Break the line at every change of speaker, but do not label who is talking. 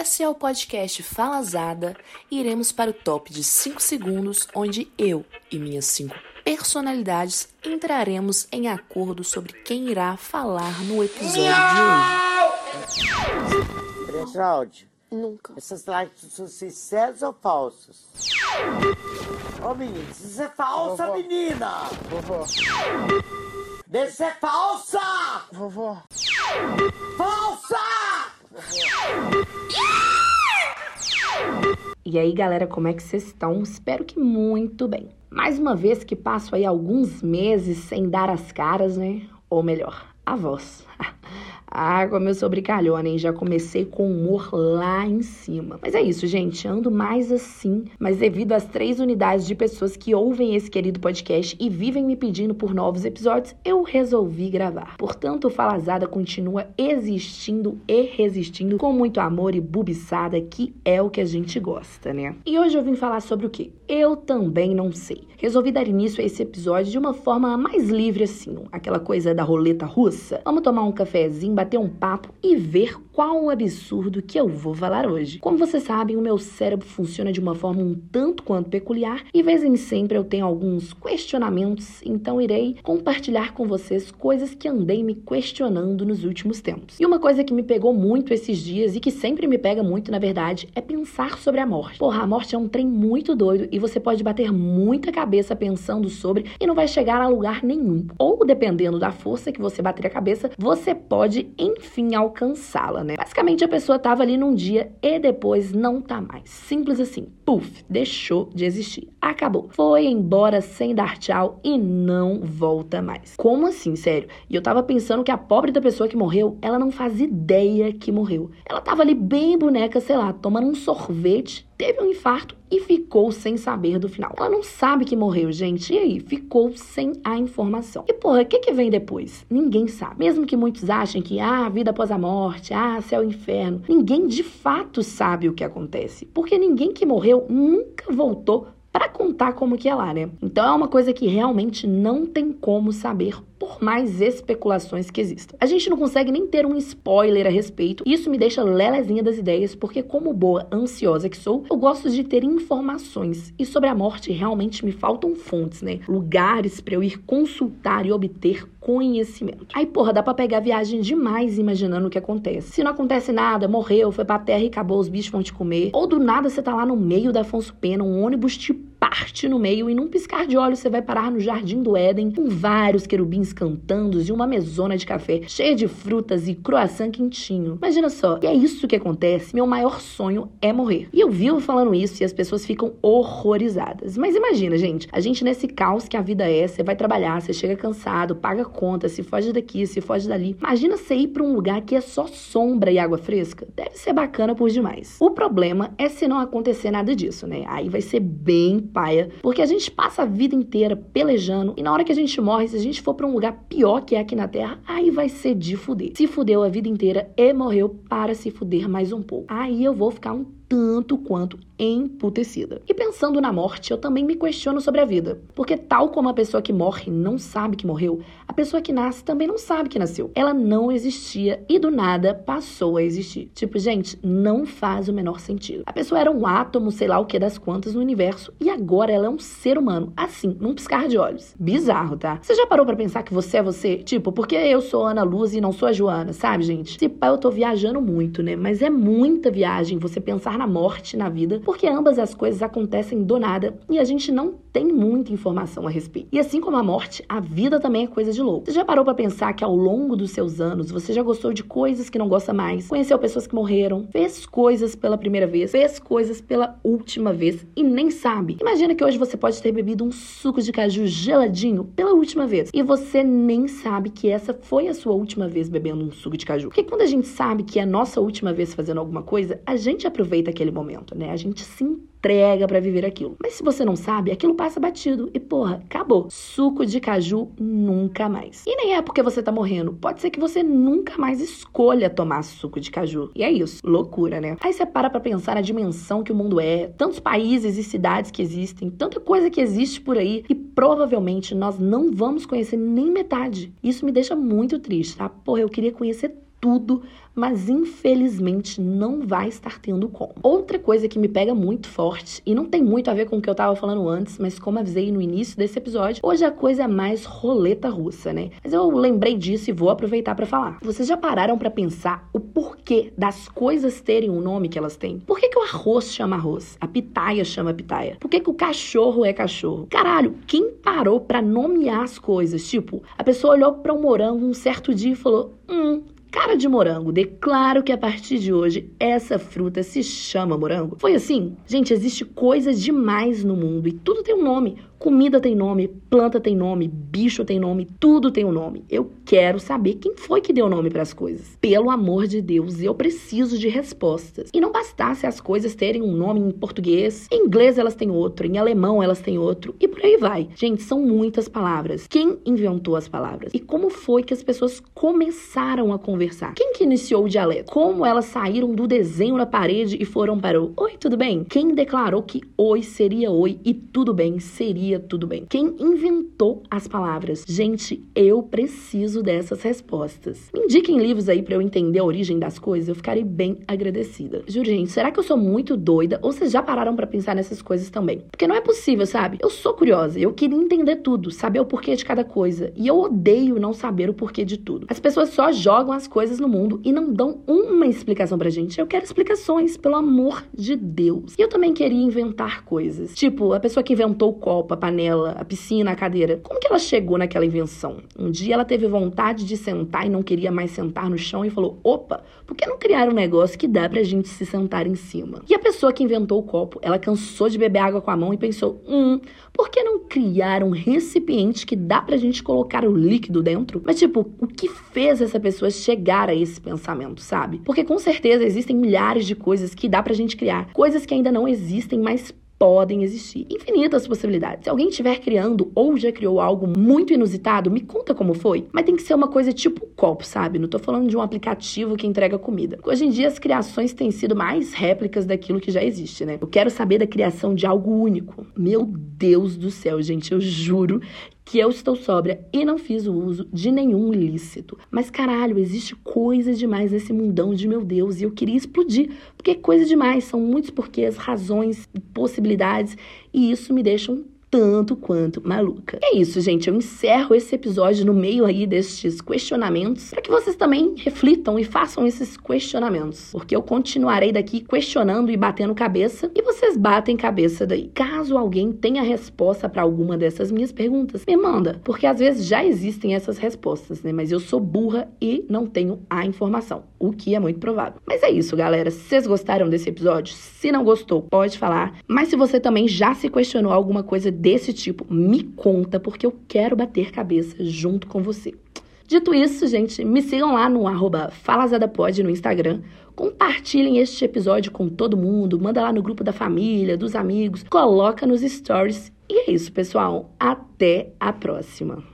Esse é o podcast Falazada e iremos para o top de 5 segundos, onde eu e minhas 5 personalidades entraremos em acordo sobre quem irá falar no episódio de
hoje. Pretraude.
Nunca.
Essas lives são sinceros ou falsos? Ô menino, isso é falsa,
Vovó.
menina!
Vovó,
Deixa ser falsa!
vovó,
Falsa!
E aí, galera, como é que vocês estão? Espero que muito bem. Mais uma vez que passo aí alguns meses sem dar as caras, né? Ou melhor, a voz. Ah, como eu sou brincalhona, hein? Já comecei com humor lá em cima. Mas é isso, gente. Ando mais assim. Mas devido às três unidades de pessoas que ouvem esse querido podcast e vivem me pedindo por novos episódios, eu resolvi gravar. Portanto, o Falazada continua existindo e resistindo com muito amor e bubiçada, que é o que a gente gosta, né? E hoje eu vim falar sobre o quê? Eu também não sei. Resolvi dar início a esse episódio de uma forma mais livre assim, aquela coisa da roleta russa. Vamos tomar um cafezinho, bater um papo e ver qual o absurdo que eu vou falar hoje. Como vocês sabem, o meu cérebro funciona de uma forma um tanto quanto peculiar e vez em sempre eu tenho alguns questionamentos, então irei compartilhar com vocês coisas que andei me questionando nos últimos tempos. E uma coisa que me pegou muito esses dias e que sempre me pega muito, na verdade, é pensar sobre a morte. Porra, a morte é um trem muito doido e você pode bater muita cabeça pensando sobre e não vai chegar a lugar nenhum. Ou dependendo da força que você bater a cabeça, você pode enfim alcançá-la, né? Basicamente a pessoa tava ali num dia e depois não tá mais. Simples assim. Puf, deixou de existir. Acabou. Foi embora sem dar tchau e não volta mais. Como assim, sério? E eu tava pensando que a pobre da pessoa que morreu, ela não faz ideia que morreu. Ela tava ali bem boneca, sei lá, tomando um sorvete, teve um infarto e ficou sem saber do final. Ela não sabe que morreu, gente. E aí? Ficou sem a informação. E porra, o que que vem depois? Ninguém sabe. Mesmo que muitos achem que, ah, vida após a morte, ah, céu e inferno. Ninguém de fato sabe o que acontece. Porque ninguém que morreu nunca voltou para contar como que é lá, né? Então é uma coisa que realmente não tem como saber por mais especulações que existam. A gente não consegue nem ter um spoiler a respeito. Isso me deixa lelezinha das ideias, porque como boa ansiosa que sou, eu gosto de ter informações. E sobre a morte realmente me faltam fontes, né? Lugares para eu ir consultar e obter conhecimento. Aí, porra, dá pra pegar viagem demais imaginando o que acontece. Se não acontece nada, morreu, foi pra terra e acabou, os bichos vão te comer. Ou do nada você tá lá no meio da Afonso Pena, um ônibus te parte no meio e num piscar de olhos você vai parar no Jardim do Éden com vários querubins cantando e uma mesona de café cheia de frutas e croissant quentinho. Imagina só, e é isso que acontece. Meu maior sonho é morrer. E eu vivo falando isso e as pessoas ficam horrorizadas. Mas imagina, gente, a gente nesse caos que a vida é, você vai trabalhar, você chega cansado, paga conta, se foge daqui, se foge dali. Imagina você ir para um lugar que é só sombra e água fresca. Deve ser bacana por demais. O problema é se não acontecer nada disso, né? Aí vai ser bem paia, porque a gente passa a vida inteira pelejando e na hora que a gente morre, se a gente for para um lugar pior que é aqui na Terra, aí vai ser de fuder. Se fudeu a vida inteira e morreu para se fuder mais um pouco. Aí eu vou ficar um tanto quanto emputecida. E pensando na morte, eu também me questiono sobre a vida. Porque, tal como a pessoa que morre não sabe que morreu, a pessoa que nasce também não sabe que nasceu. Ela não existia e do nada passou a existir. Tipo, gente, não faz o menor sentido. A pessoa era um átomo, sei lá o que das quantas no universo, e agora ela é um ser humano, assim, num piscar de olhos. Bizarro, tá? Você já parou para pensar que você é você? Tipo, porque eu sou Ana Luz e não sou a Joana, sabe, gente? Se pá, eu tô viajando muito, né? Mas é muita viagem você pensar na morte, na vida, porque ambas as coisas acontecem do nada e a gente não tem muita informação a respeito. E assim como a morte, a vida também é coisa de louco. Você já parou para pensar que ao longo dos seus anos você já gostou de coisas que não gosta mais, conheceu pessoas que morreram, fez coisas pela primeira vez, fez coisas pela última vez e nem sabe? Imagina que hoje você pode ter bebido um suco de caju geladinho pela última vez e você nem sabe que essa foi a sua última vez bebendo um suco de caju. Porque quando a gente sabe que é a nossa última vez fazendo alguma coisa, a gente aproveita aquele momento, né? A gente se entrega para viver aquilo. Mas se você não sabe, aquilo passa batido e porra, acabou. Suco de caju nunca mais. E nem é porque você tá morrendo, pode ser que você nunca mais escolha tomar suco de caju. E é isso, loucura, né? Aí você para pra pensar na dimensão que o mundo é, tantos países e cidades que existem, tanta coisa que existe por aí e provavelmente nós não vamos conhecer nem metade. Isso me deixa muito triste, tá? Porra, eu queria conhecer tudo, mas infelizmente não vai estar tendo como. Outra coisa que me pega muito forte, e não tem muito a ver com o que eu tava falando antes, mas como avisei no início desse episódio, hoje a coisa é mais roleta russa, né? Mas eu lembrei disso e vou aproveitar para falar. Vocês já pararam para pensar o porquê das coisas terem o nome que elas têm? Por que, que o arroz chama arroz? A pitaia chama pitaia? Por que, que o cachorro é cachorro? Caralho, quem parou para nomear as coisas? Tipo, a pessoa olhou para um morango um certo dia e falou: Hum, Cara de morango, declaro que a partir de hoje essa fruta se chama morango. Foi assim? Gente, existe coisa demais no mundo e tudo tem um nome. Comida tem nome, planta tem nome, bicho tem nome, tudo tem um nome. Eu quero saber quem foi que deu nome para as coisas. Pelo amor de Deus, eu preciso de respostas. E não bastasse as coisas terem um nome em português, em inglês elas têm outro, em alemão elas têm outro e por aí vai. Gente, são muitas palavras. Quem inventou as palavras? E como foi que as pessoas começaram a conversar? Quem que iniciou o dialeto? Como elas saíram do desenho na parede e foram para o Oi, tudo bem? Quem declarou que oi seria oi e tudo bem seria tudo bem. Quem inventou as palavras? Gente, eu preciso dessas respostas. Me indiquem livros aí para eu entender a origem das coisas, eu ficarei bem agradecida. Juro, gente, será que eu sou muito doida ou vocês já pararam para pensar nessas coisas também? Porque não é possível, sabe? Eu sou curiosa, eu queria entender tudo, saber o porquê de cada coisa, e eu odeio não saber o porquê de tudo. As pessoas só jogam as coisas no mundo e não dão uma explicação pra gente. Eu quero explicações, pelo amor de Deus. E eu também queria inventar coisas. Tipo, a pessoa que inventou o copo, panela, a piscina, a cadeira. Como que ela chegou naquela invenção? Um dia ela teve vontade de sentar e não queria mais sentar no chão e falou: opa, por que não criar um negócio que dá pra gente se sentar em cima? E a pessoa que inventou o copo, ela cansou de beber água com a mão e pensou: hum, por que não criar um recipiente que dá pra gente colocar o líquido dentro? Mas, tipo, o que fez essa pessoa chegar a esse pensamento, sabe? Porque com certeza existem milhares de coisas que dá pra gente criar, coisas que ainda não existem, mas podem existir infinitas possibilidades. Se alguém estiver criando ou já criou algo muito inusitado, me conta como foi. Mas tem que ser uma coisa tipo copo, sabe? Não tô falando de um aplicativo que entrega comida. Hoje em dia as criações têm sido mais réplicas daquilo que já existe, né? Eu quero saber da criação de algo único. Meu Deus do céu, gente, eu juro que eu estou sóbria e não fiz o uso de nenhum ilícito. Mas caralho, existe coisa demais nesse mundão de meu Deus e eu queria explodir, porque coisa demais, são muitos porquês, razões, possibilidades e isso me deixa um tanto quanto maluca. É isso, gente. Eu encerro esse episódio no meio aí destes questionamentos para que vocês também reflitam e façam esses questionamentos, porque eu continuarei daqui questionando e batendo cabeça e vocês batem cabeça daí. Caso alguém tenha resposta para alguma dessas minhas perguntas, me manda, porque às vezes já existem essas respostas, né? Mas eu sou burra e não tenho a informação, o que é muito provável. Mas é isso, galera. Se vocês gostaram desse episódio, se não gostou, pode falar. Mas se você também já se questionou alguma coisa desse tipo, me conta, porque eu quero bater cabeça junto com você. Dito isso, gente, me sigam lá no arroba falazadapod no Instagram. Compartilhem este episódio com todo mundo, manda lá no grupo da família, dos amigos, coloca nos stories. E é isso, pessoal. Até a próxima.